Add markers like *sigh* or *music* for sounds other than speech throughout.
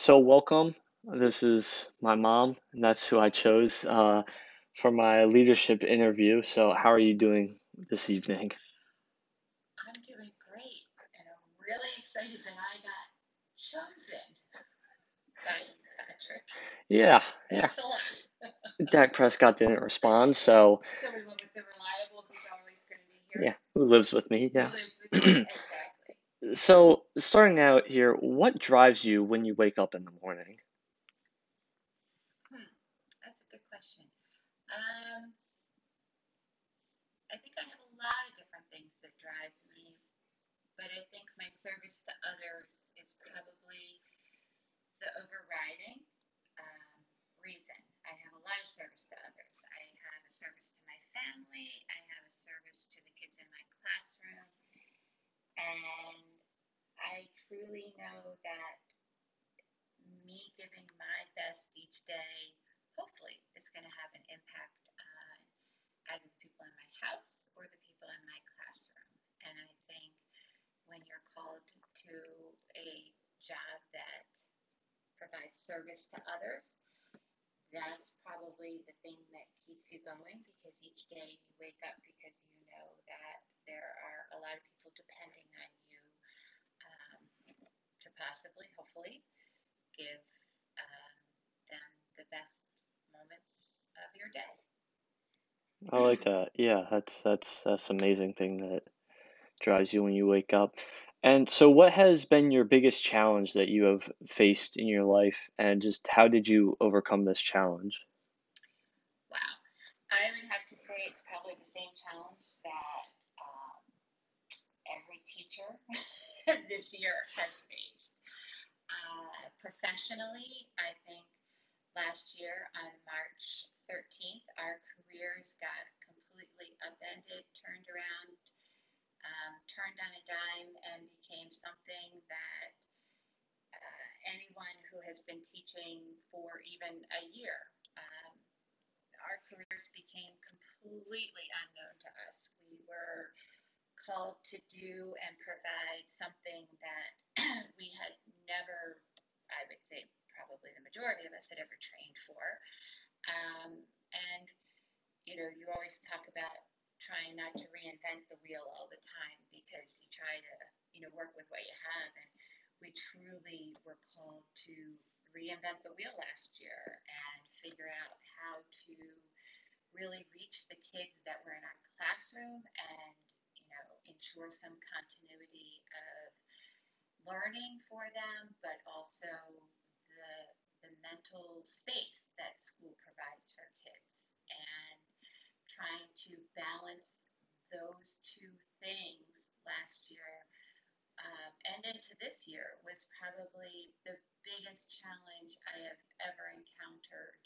So, welcome. This is my mom, and that's who I chose uh, for my leadership interview. So, how are you doing this evening? I'm doing great, and I'm really excited that I got chosen by Patrick. Yeah, yeah. *laughs* Dak Prescott didn't respond, so So we went with the reliable who's always going to be here. yeah, who lives with me? Yeah. *clears throat* So, starting out here, what drives you when you wake up in the morning? Hmm, that's a good question. Um, I think I have a lot of different things that drive me, but I think my service to others is probably the overriding um, reason. I have a lot of service to others. I have a service to my family, I have a service to the kids in my classroom, and I truly know that me giving my best each day hopefully is going to have an impact on either the people in my house or the people in my classroom. And I think when you're called to a job that provides service to others, that's probably the thing that keeps you going because each day you wake up because you know that there are a lot of people depending on possibly, hopefully, give um, them the best moments of your day. I like that. Yeah, that's that's that's amazing thing that drives you when you wake up. And so, what has been your biggest challenge that you have faced in your life, and just how did you overcome this challenge? Wow. I would have to say it's probably the same challenge that um, every teacher *laughs* *laughs* this year has faced. Uh, professionally, I think last year on March 13th, our careers got completely upended, turned around, um, turned on a dime, and became something that uh, anyone who has been teaching for even a year um, our careers became completely unknown to us. We were called to do and provide something that *clears throat* we had never, I would say, probably the majority of us had ever trained for. Um, and, you know, you always talk about trying not to reinvent the wheel all the time because you try to, you know, work with what you have. And we truly were called to reinvent the wheel last year and figure out how to really reach the kids that were in our classroom and ensure some continuity of learning for them but also the the mental space that school provides for kids. And trying to balance those two things last year um, and into this year was probably the biggest challenge I have ever encountered,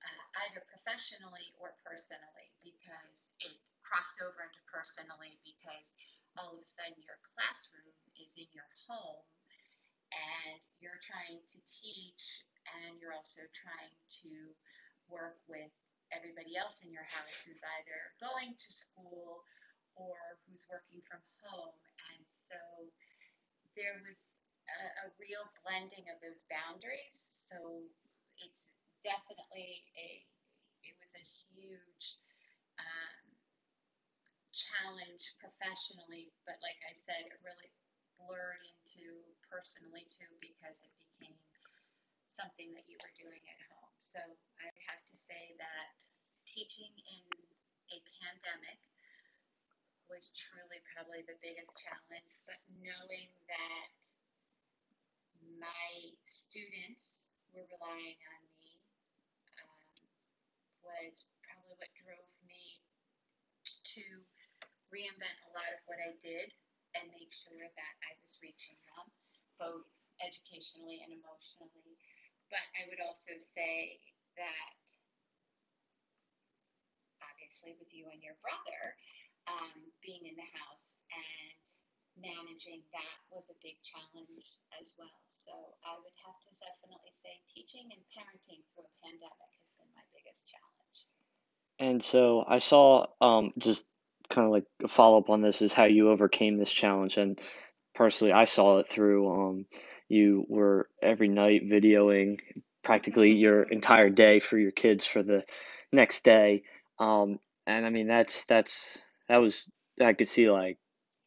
uh, either professionally or personally, because it crossed over into personally because all of a sudden your classroom is in your home and you're trying to teach and you're also trying to work with everybody else in your house who's either going to school or who's working from home. And so there was a, a real blending of those boundaries. So it's definitely a, it was a huge um, challenge professionally, but like I said, it really blurred into personally too because it became something that you were doing at home. So I have to say that teaching in a pandemic was truly probably the biggest challenge, but knowing that my students were relying on me um, was probably what drove me to reinvent a lot of what I did and make sure that I was reaching them, both educationally and emotionally. But I would also say that obviously with you and your brother um, being in the house and managing that was a big challenge as well. So I would have to definitely say teaching and parenting through a pandemic has been my biggest challenge. And so, I saw um, just kind of like a follow up on this is how you overcame this challenge. And personally, I saw it through um, you were every night videoing practically your entire day for your kids for the next day. Um, and I mean that's that's that was I could see like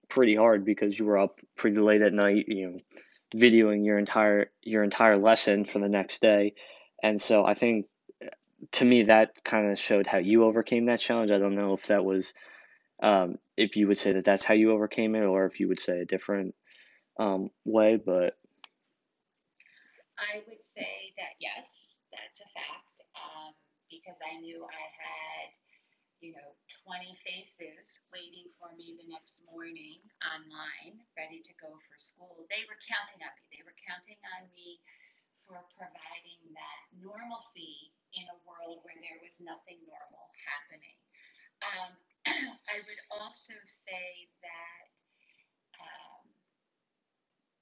pretty hard because you were up pretty late at night, you know, videoing your entire your entire lesson for the next day. And so I think to me that kind of showed how you overcame that challenge. I don't know if that was um, if you would say that that's how you overcame it or if you would say a different um, way, but I would say that yes, that's a fact, um, because I knew I had, you know, 20 faces waiting for me the next morning online, ready to go for school. They were counting on me. They were counting on me for providing that normalcy in a world where there was nothing normal happening. Um, I would also say that um,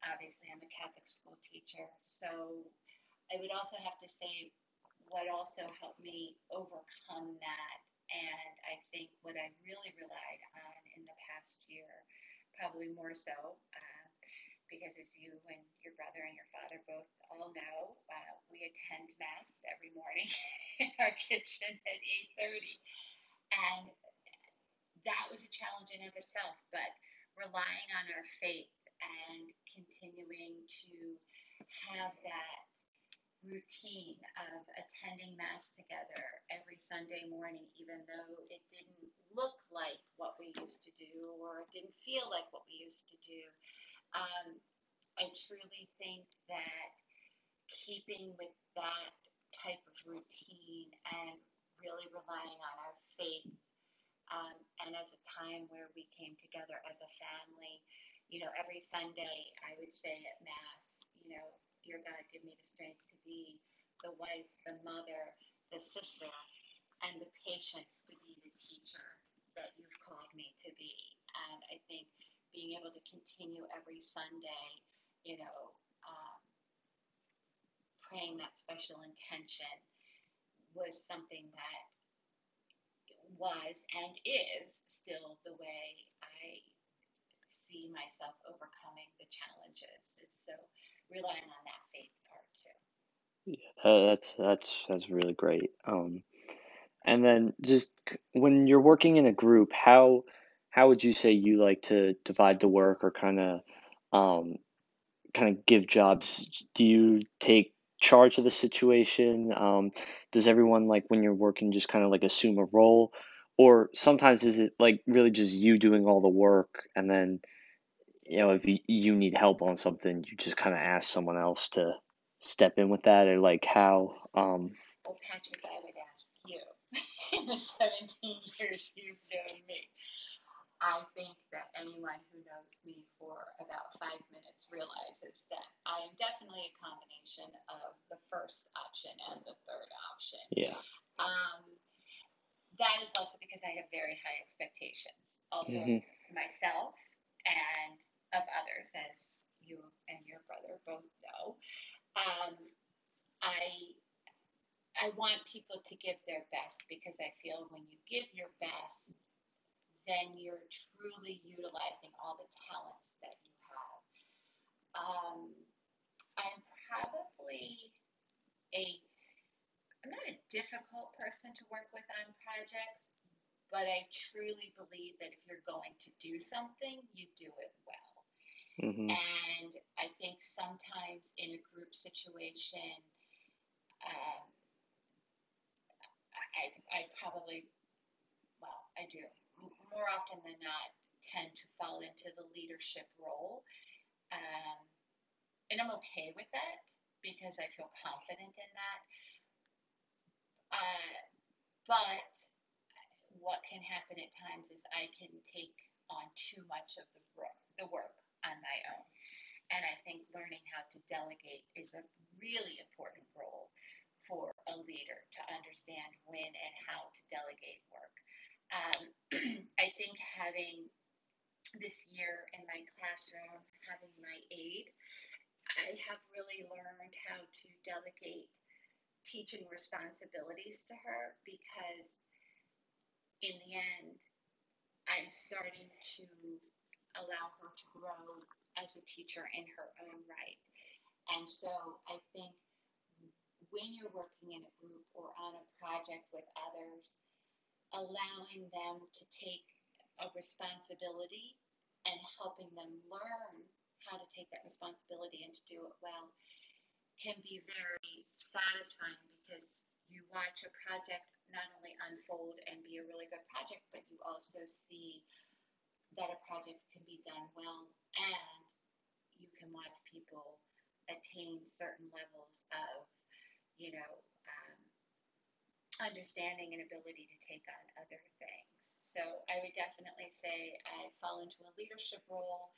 obviously I'm a Catholic school teacher, so I would also have to say what also helped me overcome that, and I think what I really relied on in the past year, probably more so, uh, because as you and your brother and your father both all know, uh, we attend mass every morning *laughs* in our kitchen at 8:30, and that was a challenge in of itself. But relying on our faith and continuing to have that routine of attending mass together every Sunday morning, even though it didn't look like what we used to do or it didn't feel like what we used to do. Um, I truly think that keeping with that type of routine and really relying on our faith um, and as a time where we came together as a family. You know, every Sunday I would say at Mass, you know, dear God, give me the strength to be the wife, the mother, the sister, and the patience to be the teacher that you've called me to be. And I think being able to continue every Sunday, you know, um, praying that special intention was something that was and is still the way I see myself overcoming the challenges. so relying on that faith part too. Yeah, that's that's that's really great. Um, and then just when you're working in a group, how how would you say you like to divide the work or kind of um, kind of give jobs? Do you take charge of the situation? Um, does everyone like when you're working just kind of like assume a role? Or sometimes is it like really just you doing all the work and then you know if you, you need help on something you just kind of ask someone else to step in with that or like how um well Patrick I would ask you *laughs* in the 17 years you've known me I think that anyone who knows me for about five minutes realizes that I am definitely a combination of the first option and the third option. Yeah. Um, that is also because I have very high expectations, also mm-hmm. myself and of others, as you and your brother both know. Um, I I want people to give their best because I feel when you give your best, then you're truly utilizing all the talents that you have. Um, I'm probably a I'm not a difficult person to work with on projects, but I truly believe that if you're going to do something, you do it well. Mm-hmm. And I think sometimes in a group situation, um, I, I probably, well, I do more often than not tend to fall into the leadership role. Um, and I'm okay with that because I feel confident in that. Uh, but what can happen at times is I can take on too much of the work, the work on my own. And I think learning how to delegate is a really important role for a leader to understand when and how to delegate work. Um, *clears throat* think having this year in my classroom, having my aide, I have really learned how to delegate teaching responsibilities to her because in the end, I'm starting to allow her to grow as a teacher in her own right. And so I think when you're working in a group or on a project with others, allowing them to take a responsibility and helping them learn how to take that responsibility and to do it well can be very satisfying because you watch a project not only unfold and be a really good project, but you also see that a project can be done well and you can watch people attain certain levels of, you know, um, understanding and ability to take on other things. So I would definitely say I fall into a leadership role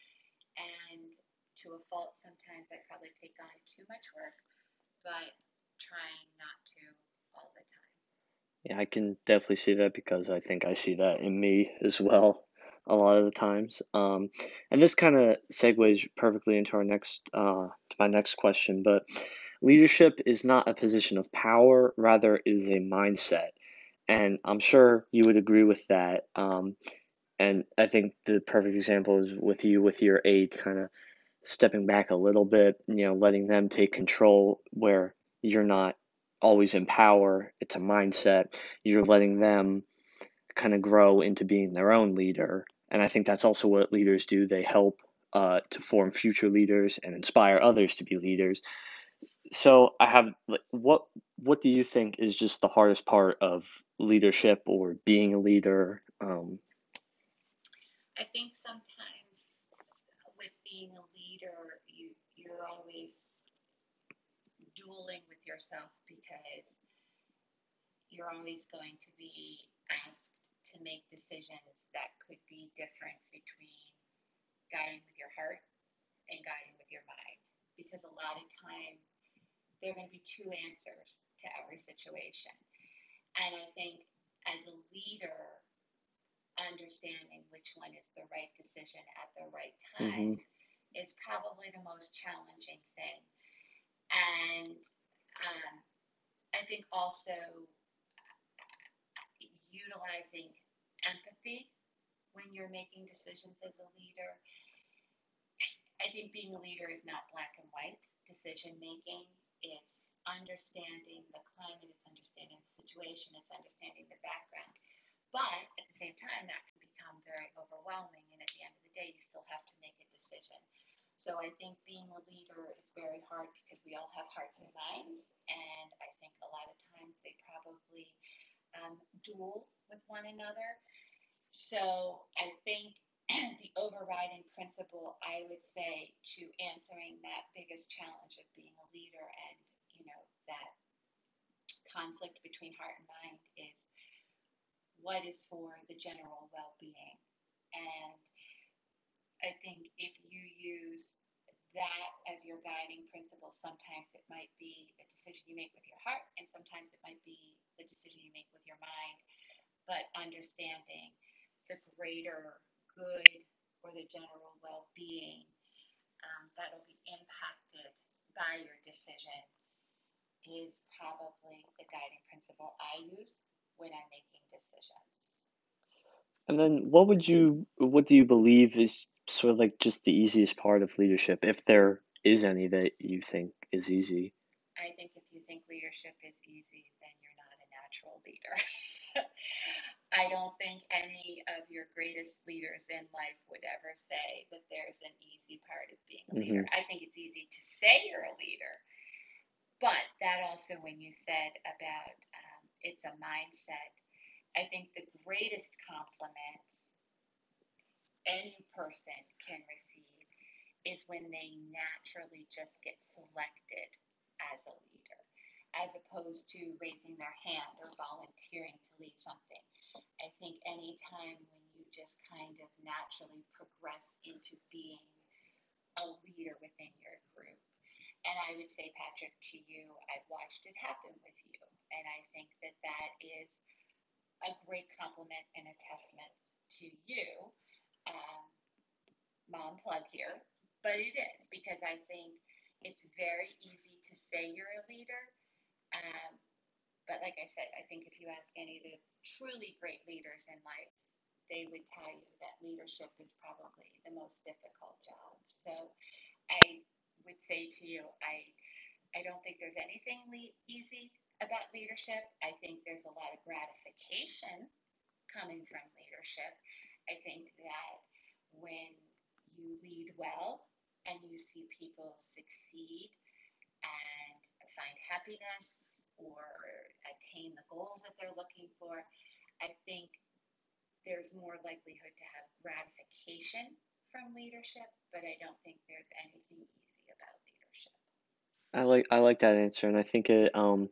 and to a fault sometimes I probably take on too much work, but trying not to all the time. Yeah, I can definitely see that because I think I see that in me as well a lot of the times. Um, and this kind of segues perfectly into our next, uh, to my next question. But leadership is not a position of power, rather, it is a mindset. And I'm sure you would agree with that. Um, and I think the perfect example is with you, with your aide, kind of stepping back a little bit, you know, letting them take control where you're not always in power. It's a mindset. You're letting them kind of grow into being their own leader. And I think that's also what leaders do. They help uh, to form future leaders and inspire others to be leaders. So I have like, what what do you think is just the hardest part of leadership or being a leader? Um, I think sometimes with being a leader, you you're always dueling with yourself because you're always going to be asked to make decisions that could be different between guiding with your heart and guiding with your mind. Because a lot of times there are going to be two answers to every situation. And I think as a leader, understanding which one is the right decision at the right time mm-hmm. is probably the most challenging thing. And um, I think also utilizing empathy when you're making decisions as a leader. I think being a leader is not black and white decision making. It's understanding the climate, it's understanding the situation, it's understanding the background. But at the same time, that can become very overwhelming. And at the end of the day, you still have to make a decision. So I think being a leader is very hard because we all have hearts and minds. And I think a lot of times they probably um, duel with one another. So I think *clears throat* the overriding principle, I would say, to answering that biggest challenge of being a leader and, you know, that conflict between heart and mind is what is for the general well-being. And I think if you use that as your guiding principle, sometimes it might be a decision you make with your heart, and sometimes it might be the decision you make with your mind. But understanding the greater good or the general well being um, that will be impacted by your decision is probably the guiding principle I use when I'm making decisions. And then, what would you, what do you believe is sort of like just the easiest part of leadership, if there is any that you think is easy? I think if you think leadership is easy, then you're not a natural leader. *laughs* I don't think any of your greatest leaders in life would ever say that there's an easy part of being a leader. Mm-hmm. I think it's easy to say you're a leader, but that also, when you said about um, it's a mindset, I think the greatest compliment any person can receive is when they naturally just get selected as a leader, as opposed to raising their hand or volunteering to lead something. I think anytime when you just kind of naturally progress into being a leader within your group. And I would say, Patrick, to you, I've watched it happen with you. And I think that that is a great compliment and a testament to you um, mom plug here, but it is because I think it's very easy to say you're a leader. Um, but like I said, I think if you ask any of the truly great leaders in life, they would tell you that leadership is probably the most difficult job. So I would say to you, I, I don't think there's anything le- easy about leadership. I think there's a lot of gratification coming from leadership. I think that when you lead well and you see people succeed and find happiness or attain the goals that they're looking for, I think there's more likelihood to have gratification from leadership, but I don't think there's anything easy about leadership. I like I like that answer, and I think it um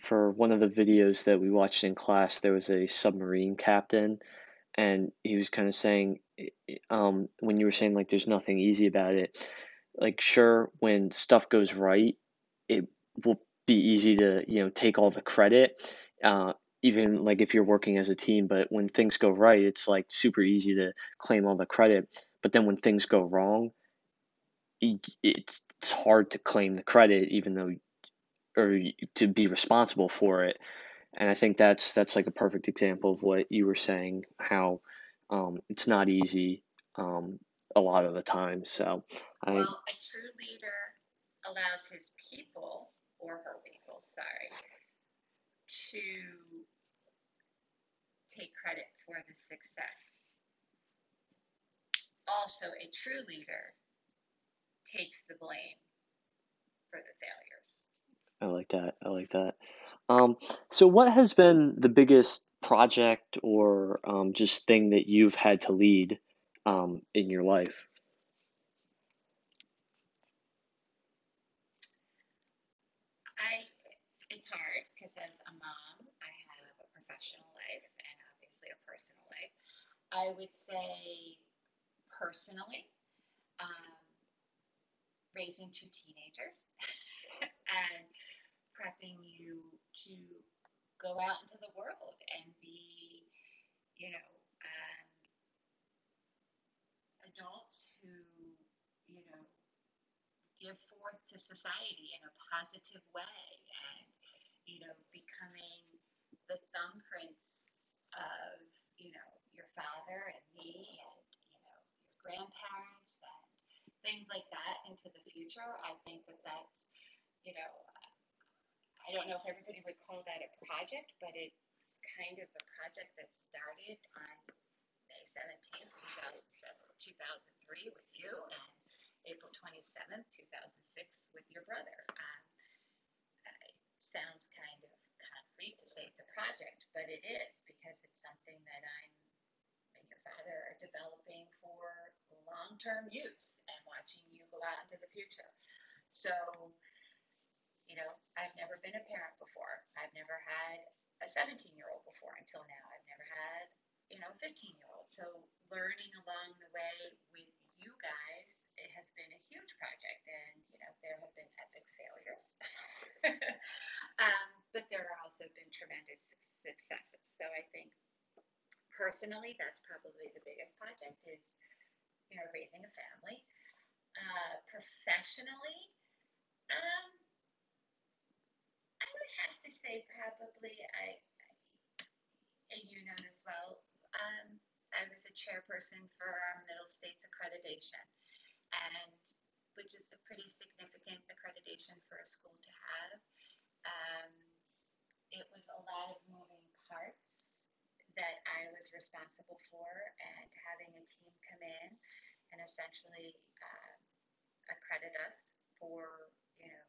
for one of the videos that we watched in class, there was a submarine captain, and he was kind of saying, um, when you were saying like there's nothing easy about it, like sure when stuff goes right, it will be easy to you know take all the credit, uh, even like if you're working as a team. But when things go right, it's like super easy to claim all the credit. But then when things go wrong, it's it's hard to claim the credit, even though or to be responsible for it. And I think that's that's like a perfect example of what you were saying, how um, it's not easy um, a lot of the time. So, I well, a true leader allows his people or her people, sorry, to take credit for the success. Also, a true leader takes the blame for the failures. I like that. I like that. Um, so, what has been the biggest project or um, just thing that you've had to lead um, in your life? I it's hard because as a mom, I have a professional life and obviously a personal life. I would say personally, um, raising two teenagers *laughs* and prepping you to go out into the world and be, you know, um, adults who, you know, give forth to society in a positive way and, you know, becoming the thumbprints of, you know, father and me and, you know, your grandparents and things like that into the future. I think that that's, you know, I don't know if everybody would call that a project, but it's kind of a project that started on May 17th, 2003 with you and April 27th, 2006 with your brother. Um, it sounds kind of concrete to say it's a project, but it is because it's something that I'm are developing for long-term use and watching you go out into the future. So you know, I've never been a parent before. I've never had a 17 year old before until now. I've never had, you know, a 15 year old. So learning along the way with you guys, it has been a huge project. And, you know, there have been epic failures. *laughs* um, but there have also been tremendous successes. So I think personally, that's probably the biggest project is, you know, raising a family. Uh, professionally, um, I would have to say probably I, and you know as well, um, I was a chairperson for our Middle States accreditation, and which is a pretty significant accreditation for a school to have. Um, it was a lot of moving was responsible for, and having a team come in and essentially uh, accredit us for you know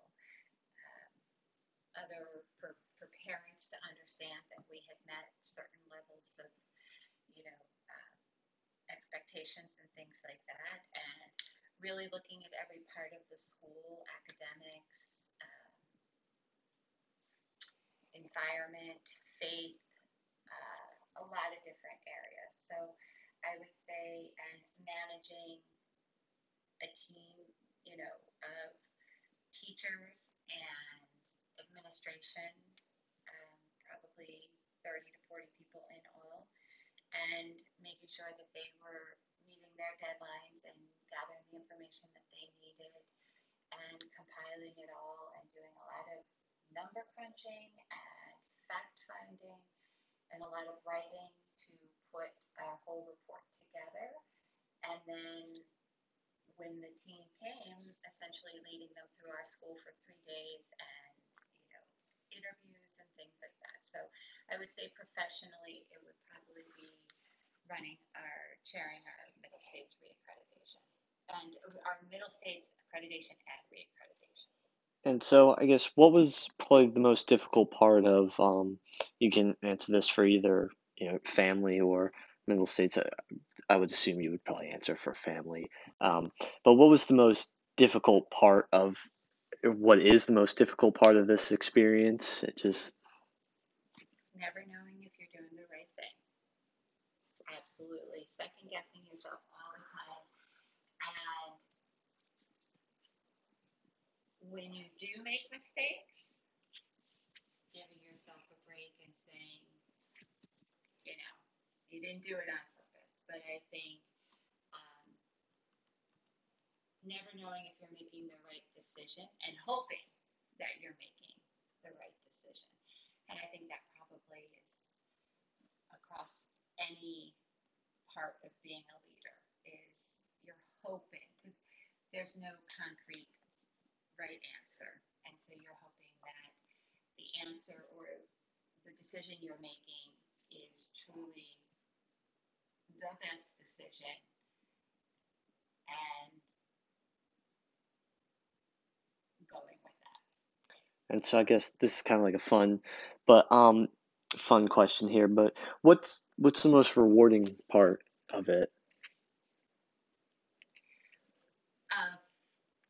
other for, for parents to understand that we had met certain levels of, you know, uh, expectations and things like that, and really looking at every part of the school, academics, um, environment, faith, a lot of different areas. So I would say, and managing a team, you know, of teachers and administration, um, probably 30 to 40 people in all, and making sure that they were meeting their deadlines and gathering the information that they needed and compiling it all and doing a lot of number crunching and a lot of writing to put a whole report together. And then when the team came, essentially leading them through our school for three days and, you know, interviews and things like that. So I would say professionally, it would probably be running our, chairing our middle states reaccreditation and our middle states accreditation and reaccreditation. And so I guess what was probably the most difficult part of um, you can answer this for either you know family or middle states. I, I would assume you would probably answer for family. Um, but what was the most difficult part of what is the most difficult part of this experience? It just Never knowing if you're doing the right thing. Absolutely. Second guessing yourself all the time. And when you do make mistakes, giving yourself a break and saying, you know, you didn't do it on purpose. But I think um, never knowing if you're making the right decision and hoping that you're making the right decision. And I think that probably is across any part of being a leader is you're hoping because there's no concrete right answer. And so you're hoping that the answer or the decision you're making is truly the best decision and going with that. and so I guess this is kind of like a fun, but um, fun question here. But what's what's the most rewarding part of it? Uh,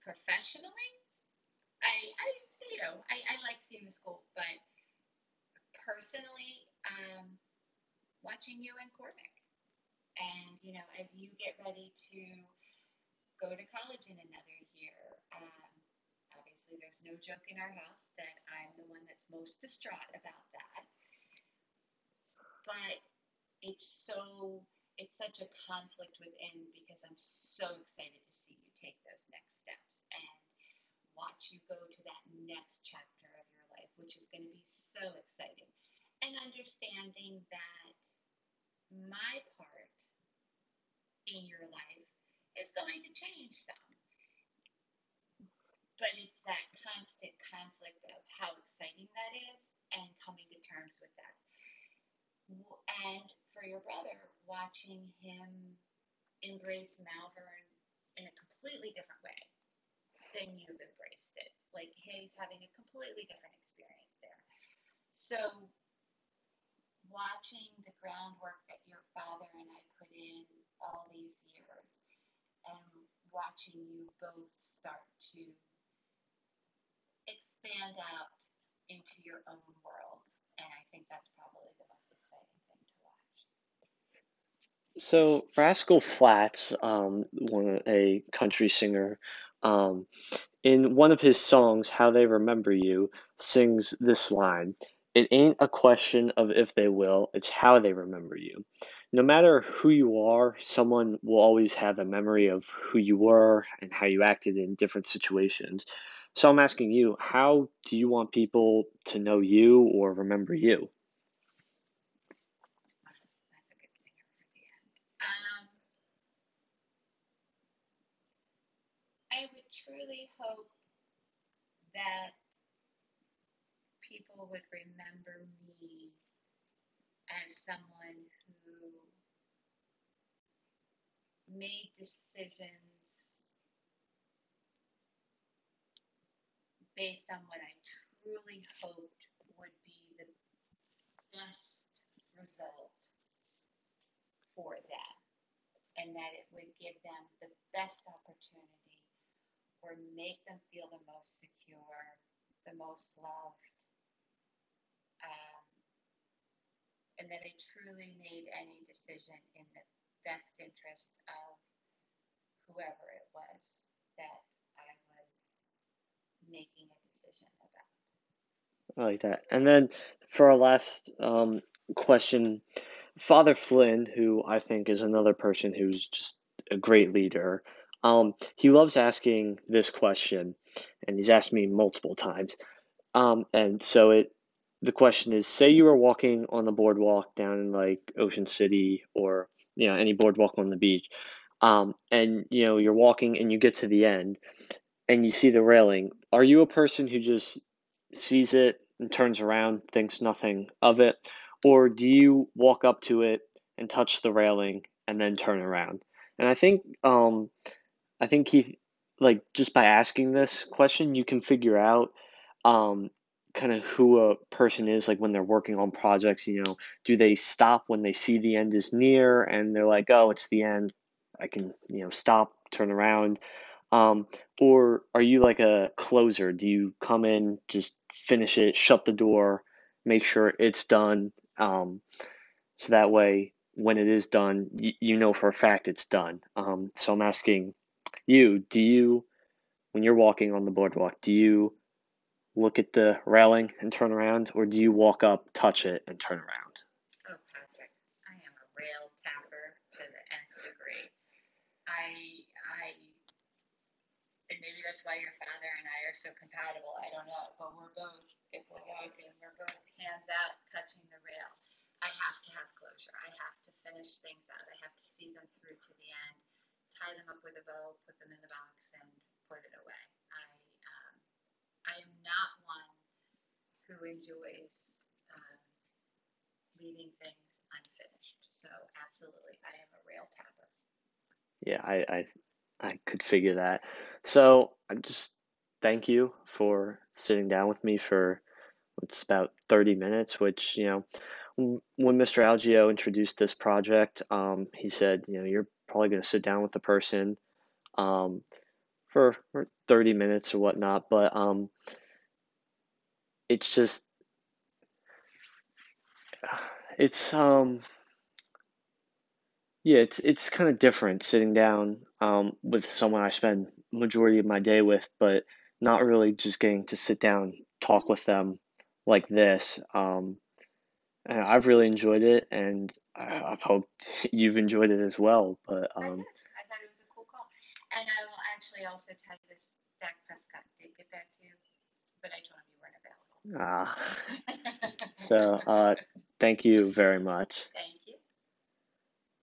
professionally, you know, I, I like seeing the school, but personally, um, watching you and Cormac. And, you know, as you get ready to go to college in another year, um, obviously there's no joke in our house that I'm the one that's most distraught about that. But it's so, it's such a conflict within because I'm so excited to see you take those next steps watch you go to that next chapter of your life, which is going to be so exciting. And understanding that my part in your life is going to change some. But it's that constant conflict of how exciting that is and coming to terms with that. And for your brother, watching him embrace Malvern in a completely different way than you've embraced it. Like he's having a completely different experience there. So watching the groundwork that your father and I put in all these years and watching you both start to expand out into your own worlds. And I think that's probably the most exciting thing to watch. So Rascal Flatts, um, one a country singer, um, in one of his songs, "How They Remember You," sings this line. It ain't a question of if they will, it's how they remember you. No matter who you are, someone will always have a memory of who you were and how you acted in different situations. So I'm asking you, how do you want people to know you or remember you? That's a good singer for the end. Um, I would truly hope that people would remember me as someone who made decisions based on what I truly hoped would be the best result for them and that it would give them the best opportunity or make them feel the most secure, the most loved, um, and that I truly made any decision in the best interest of whoever it was that I was making a decision about. I like that. And then for our last um, question, Father Flynn, who I think is another person who's just a great leader, um, he loves asking this question, and he's asked me multiple times. Um, and so it, the question is, say you were walking on the boardwalk down in like Ocean City or you know any boardwalk on the beach. um, and you know you're walking and you get to the end and you see the railing, are you a person who just sees it and turns around, thinks nothing of it, or do you walk up to it and touch the railing and then turn around? And I think um, I think he like just by asking this question, you can figure out um, kind of who a person is like when they're working on projects you know do they stop when they see the end is near and they're like oh it's the end. I can you know stop turn around. Um, or are you like a closer? Do you come in just finish it shut the door make sure it's done um, so that way when it is done you, you know for a fact it's done. Um, so i'm asking you do you when you're walking on the boardwalk do you look at the railing and turn around, or do you walk up, touch it, and turn around? Oh, Patrick, I am a rail tapper to the nth degree. I, I, and maybe that's why your father and I are so compatible. I don't know, but we're both, we're walking, we're both hands out touching the rail. I have to have closure. I have to finish things out. I have to see them through to the end, tie them up with a bow, put them in the box, and put it away. I I am not one who enjoys um, leaving things unfinished. So absolutely, I am a rail tapper. Yeah, I, I, I could figure that. So I just thank you for sitting down with me for it's about 30 minutes, which, you know, when Mr. Algio introduced this project, um, he said, you know, you're probably going to sit down with the person um, for, for 30 minutes or whatnot, but um, it's just it's um yeah it's it's kind of different sitting down um with someone I spend majority of my day with but not really just getting to sit down talk with them like this um and I've really enjoyed it and I've hoped *laughs* you've enjoyed it as well but um I, did. I thought it was a cool call and I will actually also tell you this Dak Prescott did get back to you but I told him you weren't available Ah. *laughs* so, uh, thank you very much. Thank